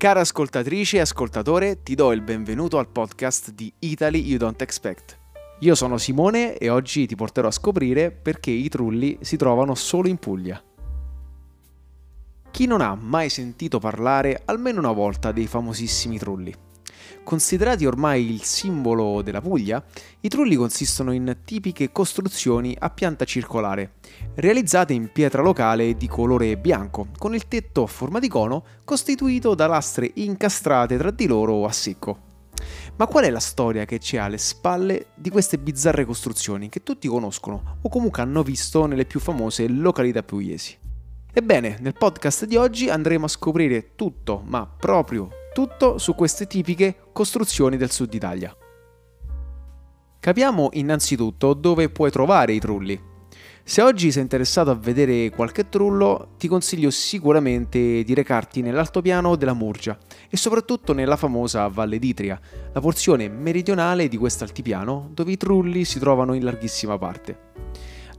Cara ascoltatrice e ascoltatore, ti do il benvenuto al podcast di Italy You Don't Expect. Io sono Simone e oggi ti porterò a scoprire perché i trulli si trovano solo in Puglia. Chi non ha mai sentito parlare almeno una volta dei famosissimi trulli? Considerati ormai il simbolo della Puglia, i trulli consistono in tipiche costruzioni a pianta circolare, realizzate in pietra locale di colore bianco, con il tetto a forma di cono costituito da lastre incastrate tra di loro a secco. Ma qual è la storia che c'è alle spalle di queste bizzarre costruzioni che tutti conoscono o comunque hanno visto nelle più famose località pugliesi? Ebbene, nel podcast di oggi andremo a scoprire tutto, ma proprio tutto su queste tipiche costruzioni del sud Italia. Capiamo innanzitutto dove puoi trovare i trulli. Se oggi sei interessato a vedere qualche trullo, ti consiglio sicuramente di recarti nell'altopiano della Murgia e soprattutto nella famosa Valle d'Itria, la porzione meridionale di questo altipiano dove i trulli si trovano in larghissima parte.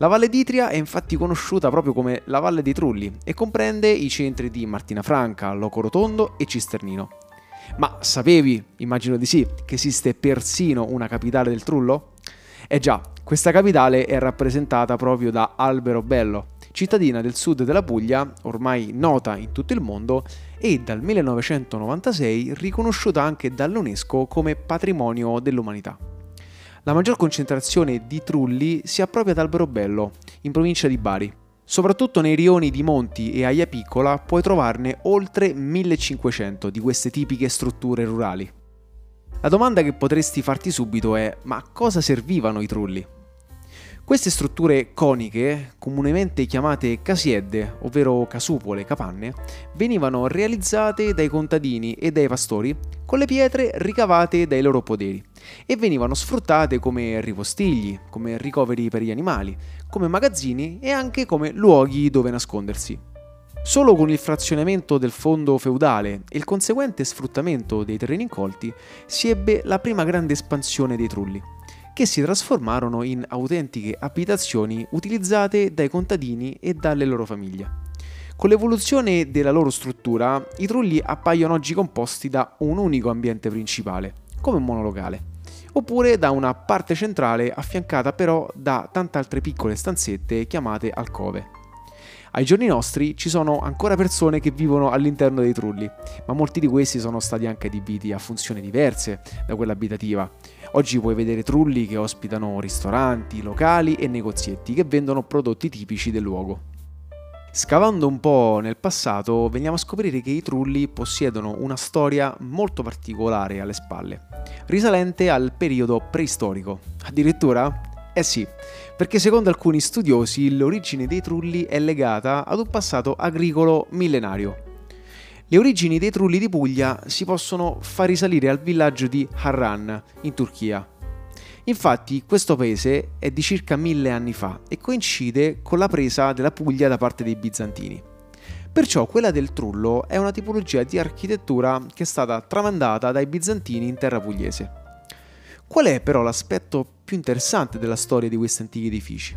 La Valle d'Itria è infatti conosciuta proprio come la Valle dei Trulli e comprende i centri di Martina Franca, Loco Rotondo e Cisternino. Ma sapevi, immagino di sì, che esiste persino una capitale del trullo? Eh già, questa capitale è rappresentata proprio da Albero Bello, cittadina del sud della Puglia, ormai nota in tutto il mondo e dal 1996 riconosciuta anche dall'UNESCO come patrimonio dell'umanità. La maggior concentrazione di trulli si appropria ad Alberobello, in provincia di Bari. Soprattutto nei rioni di Monti e Aia Piccola puoi trovarne oltre 1500 di queste tipiche strutture rurali. La domanda che potresti farti subito è: ma cosa servivano i trulli? Queste strutture coniche, comunemente chiamate casiedde, ovvero casupole, capanne, venivano realizzate dai contadini e dai pastori con le pietre ricavate dai loro poderi e venivano sfruttate come ripostigli, come ricoveri per gli animali, come magazzini e anche come luoghi dove nascondersi. Solo con il frazionamento del fondo feudale e il conseguente sfruttamento dei terreni incolti si ebbe la prima grande espansione dei trulli che si trasformarono in autentiche abitazioni utilizzate dai contadini e dalle loro famiglie. Con l'evoluzione della loro struttura, i trulli appaiono oggi composti da un unico ambiente principale, come un monolocale, oppure da una parte centrale affiancata però da tante altre piccole stanzette chiamate alcove. Ai giorni nostri ci sono ancora persone che vivono all'interno dei trulli, ma molti di questi sono stati anche adibiti a funzioni diverse da quella abitativa. Oggi puoi vedere trulli che ospitano ristoranti, locali e negozietti che vendono prodotti tipici del luogo. Scavando un po' nel passato, veniamo a scoprire che i trulli possiedono una storia molto particolare alle spalle, risalente al periodo preistorico. Addirittura eh sì, perché secondo alcuni studiosi l'origine dei trulli è legata ad un passato agricolo millenario. Le origini dei trulli di Puglia si possono far risalire al villaggio di Harran, in Turchia. Infatti questo paese è di circa mille anni fa e coincide con la presa della Puglia da parte dei bizantini. Perciò quella del trullo è una tipologia di architettura che è stata tramandata dai bizantini in terra pugliese. Qual è però l'aspetto più interessante della storia di questi antichi edifici?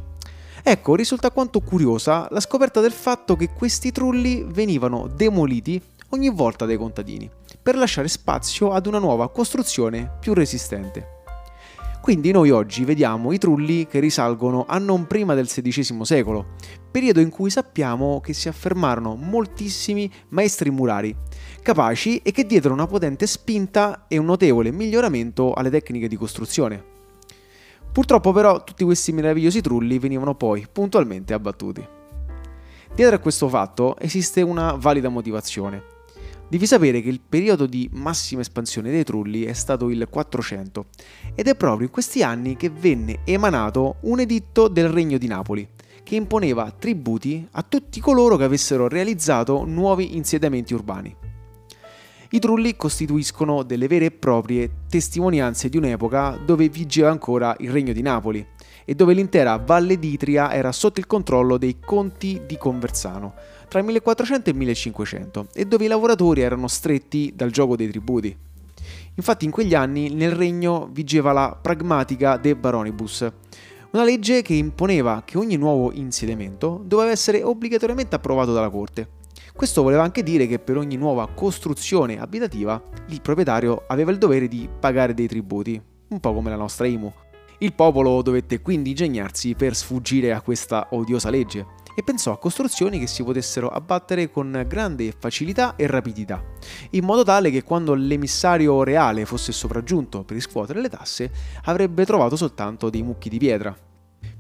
Ecco, risulta quanto curiosa la scoperta del fatto che questi trulli venivano demoliti ogni volta dai contadini, per lasciare spazio ad una nuova costruzione più resistente. Quindi noi oggi vediamo i trulli che risalgono a non prima del XVI secolo, periodo in cui sappiamo che si affermarono moltissimi maestri murari, capaci e che diedero una potente spinta e un notevole miglioramento alle tecniche di costruzione. Purtroppo però tutti questi meravigliosi trulli venivano poi puntualmente abbattuti. Dietro a questo fatto esiste una valida motivazione. Devi sapere che il periodo di massima espansione dei trulli è stato il 400 ed è proprio in questi anni che venne emanato un editto del Regno di Napoli che imponeva tributi a tutti coloro che avessero realizzato nuovi insediamenti urbani. I trulli costituiscono delle vere e proprie testimonianze di un'epoca dove vigeva ancora il Regno di Napoli e dove l'intera Valle d'Itria era sotto il controllo dei conti di Conversano, tra il 1400 e il 1500 e dove i lavoratori erano stretti dal gioco dei tributi. Infatti in quegli anni nel regno vigeva la pragmatica de baronibus, una legge che imponeva che ogni nuovo insediamento doveva essere obbligatoriamente approvato dalla corte. Questo voleva anche dire che per ogni nuova costruzione abitativa il proprietario aveva il dovere di pagare dei tributi, un po' come la nostra IMU. Il popolo dovette quindi ingegnarsi per sfuggire a questa odiosa legge e pensò a costruzioni che si potessero abbattere con grande facilità e rapidità, in modo tale che quando l'emissario reale fosse sopraggiunto per riscuotere le tasse avrebbe trovato soltanto dei mucchi di pietra.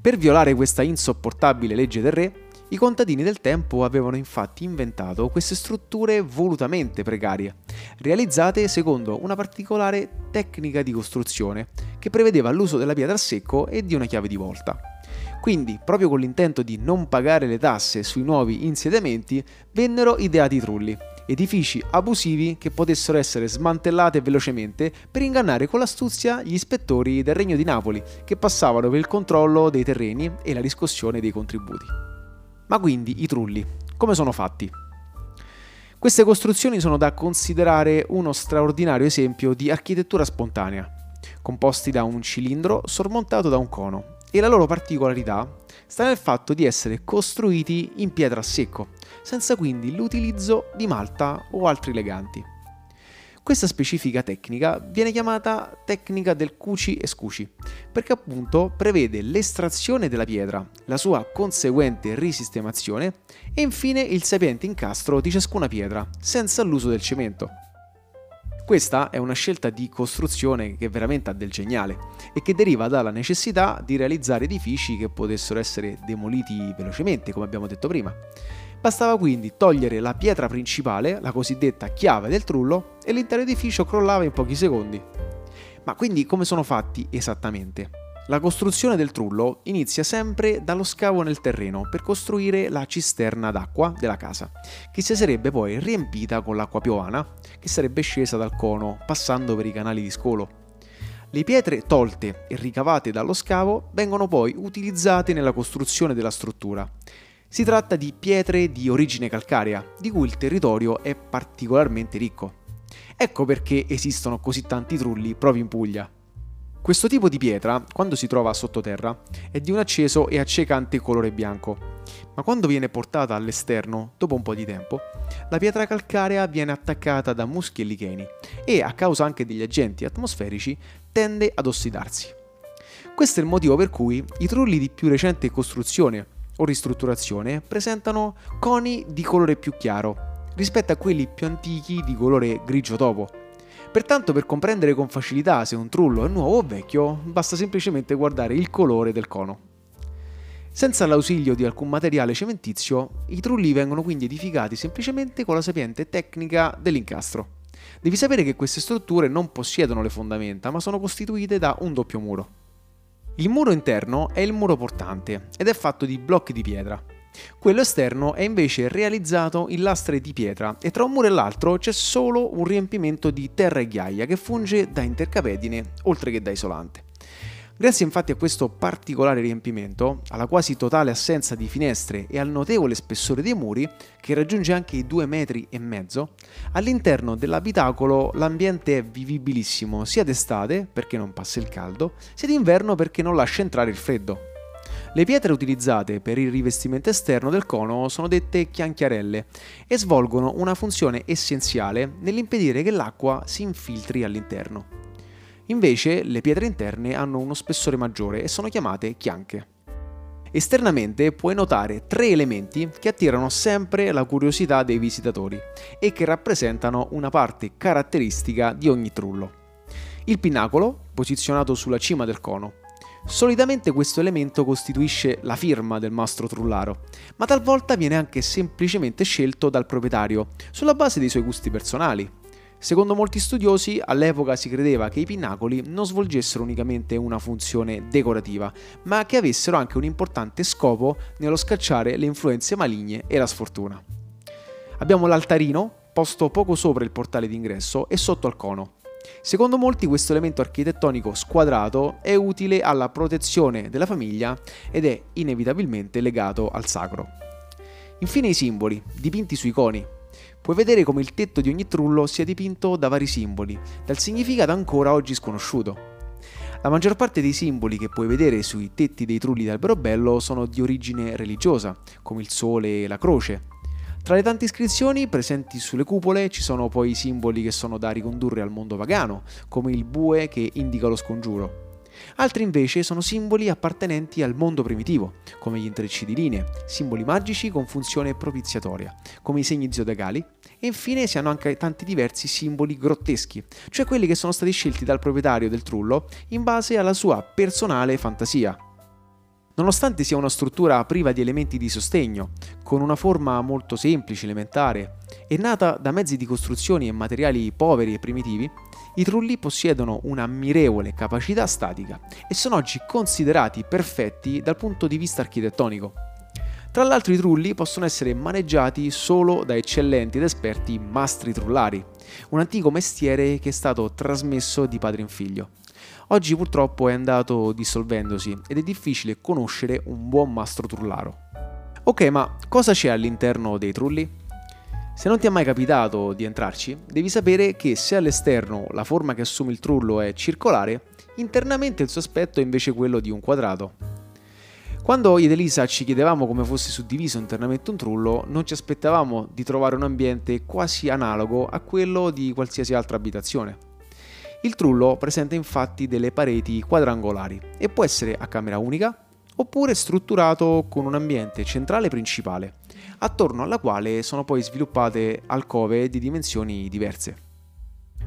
Per violare questa insopportabile legge del re, i contadini del tempo avevano infatti inventato queste strutture volutamente precarie, realizzate secondo una particolare tecnica di costruzione che prevedeva l'uso della pietra a secco e di una chiave di volta. Quindi, proprio con l'intento di non pagare le tasse sui nuovi insediamenti, vennero ideati i trulli, edifici abusivi che potessero essere smantellati velocemente per ingannare con l'astuzia gli ispettori del Regno di Napoli, che passavano per il controllo dei terreni e la riscossione dei contributi. Ma quindi i trulli, come sono fatti? Queste costruzioni sono da considerare uno straordinario esempio di architettura spontanea, composti da un cilindro sormontato da un cono, e la loro particolarità sta nel fatto di essere costruiti in pietra a secco, senza quindi l'utilizzo di malta o altri leganti. Questa specifica tecnica viene chiamata tecnica del cuci e scuci, perché appunto prevede l'estrazione della pietra, la sua conseguente risistemazione e infine il sapiente incastro di ciascuna pietra, senza l'uso del cemento. Questa è una scelta di costruzione che veramente ha del geniale e che deriva dalla necessità di realizzare edifici che potessero essere demoliti velocemente, come abbiamo detto prima. Bastava quindi togliere la pietra principale, la cosiddetta chiave del trullo, e l'intero edificio crollava in pochi secondi. Ma quindi come sono fatti esattamente? La costruzione del trullo inizia sempre dallo scavo nel terreno per costruire la cisterna d'acqua della casa, che si sarebbe poi riempita con l'acqua piovana, che sarebbe scesa dal cono passando per i canali di scolo. Le pietre tolte e ricavate dallo scavo vengono poi utilizzate nella costruzione della struttura. Si tratta di pietre di origine calcarea, di cui il territorio è particolarmente ricco. Ecco perché esistono così tanti trulli proprio in Puglia. Questo tipo di pietra, quando si trova sottoterra, è di un acceso e accecante colore bianco, ma quando viene portata all'esterno, dopo un po' di tempo, la pietra calcarea viene attaccata da muschi e licheni e, a causa anche degli agenti atmosferici, tende ad ossidarsi. Questo è il motivo per cui i trulli di più recente costruzione o ristrutturazione presentano coni di colore più chiaro rispetto a quelli più antichi di colore grigio topo Pertanto per comprendere con facilità se un trullo è nuovo o vecchio, basta semplicemente guardare il colore del cono. Senza l'ausilio di alcun materiale cementizio, i trulli vengono quindi edificati semplicemente con la sapiente tecnica dell'incastro. Devi sapere che queste strutture non possiedono le fondamenta, ma sono costituite da un doppio muro. Il muro interno è il muro portante ed è fatto di blocchi di pietra. Quello esterno è invece realizzato in lastre di pietra e tra un muro e l'altro c'è solo un riempimento di terra e ghiaia che funge da intercapedine oltre che da isolante. Grazie infatti a questo particolare riempimento, alla quasi totale assenza di finestre e al notevole spessore dei muri, che raggiunge anche i due metri e mezzo, all'interno dell'abitacolo l'ambiente è vivibilissimo sia d'estate, perché non passa il caldo, sia d'inverno perché non lascia entrare il freddo. Le pietre utilizzate per il rivestimento esterno del cono sono dette chianchiarelle e svolgono una funzione essenziale nell'impedire che l'acqua si infiltri all'interno. Invece le pietre interne hanno uno spessore maggiore e sono chiamate chianche. Esternamente puoi notare tre elementi che attirano sempre la curiosità dei visitatori e che rappresentano una parte caratteristica di ogni trullo. Il pinnacolo, posizionato sulla cima del cono, Solitamente questo elemento costituisce la firma del mastro trullaro, ma talvolta viene anche semplicemente scelto dal proprietario, sulla base dei suoi gusti personali. Secondo molti studiosi, all'epoca si credeva che i pinnacoli non svolgessero unicamente una funzione decorativa, ma che avessero anche un importante scopo nello scacciare le influenze maligne e la sfortuna. Abbiamo l'altarino, posto poco sopra il portale d'ingresso e sotto al cono. Secondo molti questo elemento architettonico squadrato è utile alla protezione della famiglia ed è inevitabilmente legato al sacro. Infine i simboli, dipinti sui coni. Puoi vedere come il tetto di ogni trullo sia dipinto da vari simboli, dal significato ancora oggi sconosciuto. La maggior parte dei simboli che puoi vedere sui tetti dei trulli d'alberobello sono di origine religiosa, come il sole e la croce. Tra le tante iscrizioni presenti sulle cupole ci sono poi simboli che sono da ricondurre al mondo pagano, come il bue che indica lo scongiuro. Altri invece sono simboli appartenenti al mondo primitivo, come gli intrecci di linee, simboli magici con funzione propiziatoria, come i segni zodiacali, e infine si hanno anche tanti diversi simboli grotteschi, cioè quelli che sono stati scelti dal proprietario del trullo in base alla sua personale fantasia. Nonostante sia una struttura priva di elementi di sostegno, con una forma molto semplice, elementare, e nata da mezzi di costruzioni e materiali poveri e primitivi, i trulli possiedono un'ammirevole capacità statica e sono oggi considerati perfetti dal punto di vista architettonico. Tra l'altro i trulli possono essere maneggiati solo da eccellenti ed esperti mastri trullari, un antico mestiere che è stato trasmesso di padre in figlio. Oggi purtroppo è andato dissolvendosi ed è difficile conoscere un buon mastro trullaro. Ok, ma cosa c'è all'interno dei trulli? Se non ti è mai capitato di entrarci, devi sapere che se all'esterno la forma che assume il trullo è circolare, internamente il suo aspetto è invece quello di un quadrato. Quando io ed Elisa ci chiedevamo come fosse suddiviso internamente un trullo, non ci aspettavamo di trovare un ambiente quasi analogo a quello di qualsiasi altra abitazione. Il trullo presenta infatti delle pareti quadrangolari e può essere a camera unica oppure strutturato con un ambiente centrale principale, attorno alla quale sono poi sviluppate alcove di dimensioni diverse.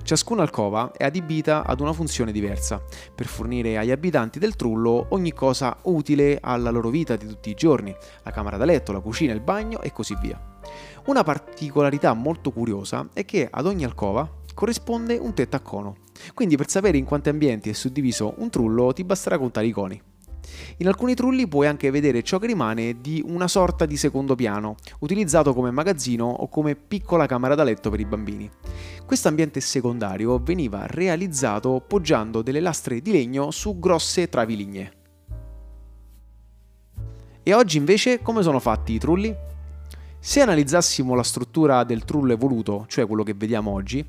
Ciascuna alcova è adibita ad una funzione diversa, per fornire agli abitanti del trullo ogni cosa utile alla loro vita di tutti i giorni, la camera da letto, la cucina, il bagno e così via. Una particolarità molto curiosa è che ad ogni alcova corrisponde un tetto a cono, quindi per sapere in quanti ambienti è suddiviso un trullo ti basterà contare i coni. In alcuni trulli puoi anche vedere ciò che rimane di una sorta di secondo piano, utilizzato come magazzino o come piccola camera da letto per i bambini. Questo ambiente secondario veniva realizzato poggiando delle lastre di legno su grosse travi lignee. E oggi invece come sono fatti i trulli? Se analizzassimo la struttura del trullo evoluto, cioè quello che vediamo oggi,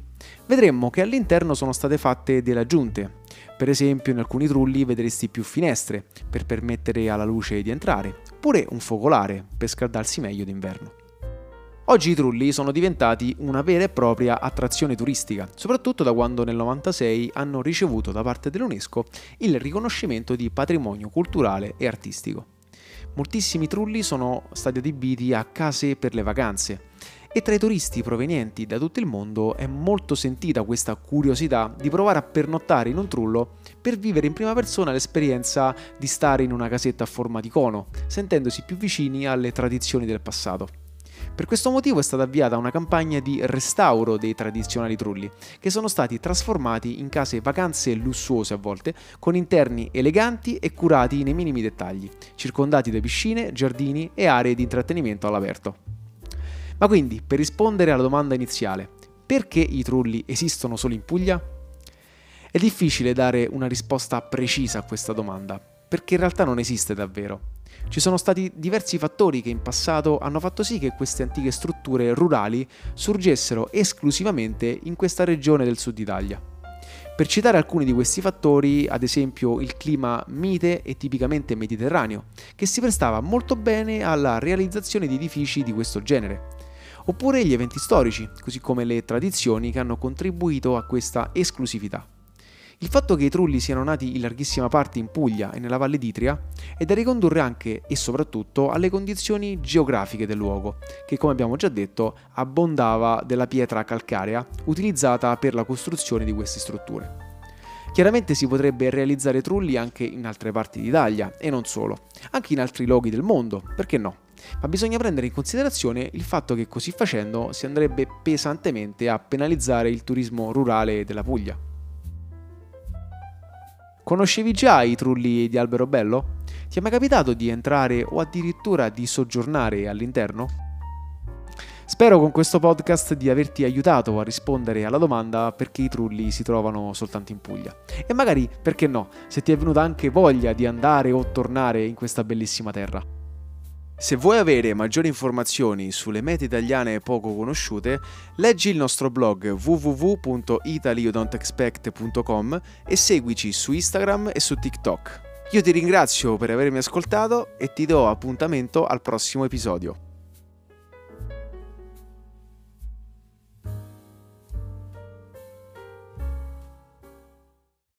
vedremmo che all'interno sono state fatte delle aggiunte. Per esempio in alcuni trulli vedresti più finestre per permettere alla luce di entrare, oppure un focolare per scaldarsi meglio d'inverno. Oggi i trulli sono diventati una vera e propria attrazione turistica, soprattutto da quando nel 96 hanno ricevuto da parte dell'UNESCO il riconoscimento di patrimonio culturale e artistico. Moltissimi trulli sono stati adibiti a case per le vacanze e tra i turisti provenienti da tutto il mondo è molto sentita questa curiosità di provare a pernottare in un trullo per vivere in prima persona l'esperienza di stare in una casetta a forma di cono, sentendosi più vicini alle tradizioni del passato. Per questo motivo è stata avviata una campagna di restauro dei tradizionali trulli, che sono stati trasformati in case vacanze lussuose a volte, con interni eleganti e curati nei minimi dettagli, circondati da piscine, giardini e aree di intrattenimento all'aperto. Ma quindi, per rispondere alla domanda iniziale, perché i trulli esistono solo in Puglia? È difficile dare una risposta precisa a questa domanda, perché in realtà non esiste davvero. Ci sono stati diversi fattori che in passato hanno fatto sì che queste antiche strutture rurali sorgessero esclusivamente in questa regione del sud Italia. Per citare alcuni di questi fattori, ad esempio il clima mite e tipicamente mediterraneo, che si prestava molto bene alla realizzazione di edifici di questo genere, oppure gli eventi storici, così come le tradizioni che hanno contribuito a questa esclusività. Il fatto che i trulli siano nati in larghissima parte in Puglia e nella Valle d'Itria è da ricondurre anche e soprattutto alle condizioni geografiche del luogo, che come abbiamo già detto abbondava della pietra calcarea utilizzata per la costruzione di queste strutture. Chiaramente si potrebbe realizzare trulli anche in altre parti d'Italia e non solo, anche in altri luoghi del mondo, perché no? Ma bisogna prendere in considerazione il fatto che così facendo si andrebbe pesantemente a penalizzare il turismo rurale della Puglia. Conoscevi già i trulli di Alberobello? Ti è mai capitato di entrare o addirittura di soggiornare all'interno? Spero con questo podcast di averti aiutato a rispondere alla domanda perché i trulli si trovano soltanto in Puglia. E magari, perché no, se ti è venuta anche voglia di andare o tornare in questa bellissima terra. Se vuoi avere maggiori informazioni sulle mete italiane poco conosciute, leggi il nostro blog www.italyoudontexpect.com e seguici su Instagram e su TikTok. Io ti ringrazio per avermi ascoltato e ti do appuntamento al prossimo episodio.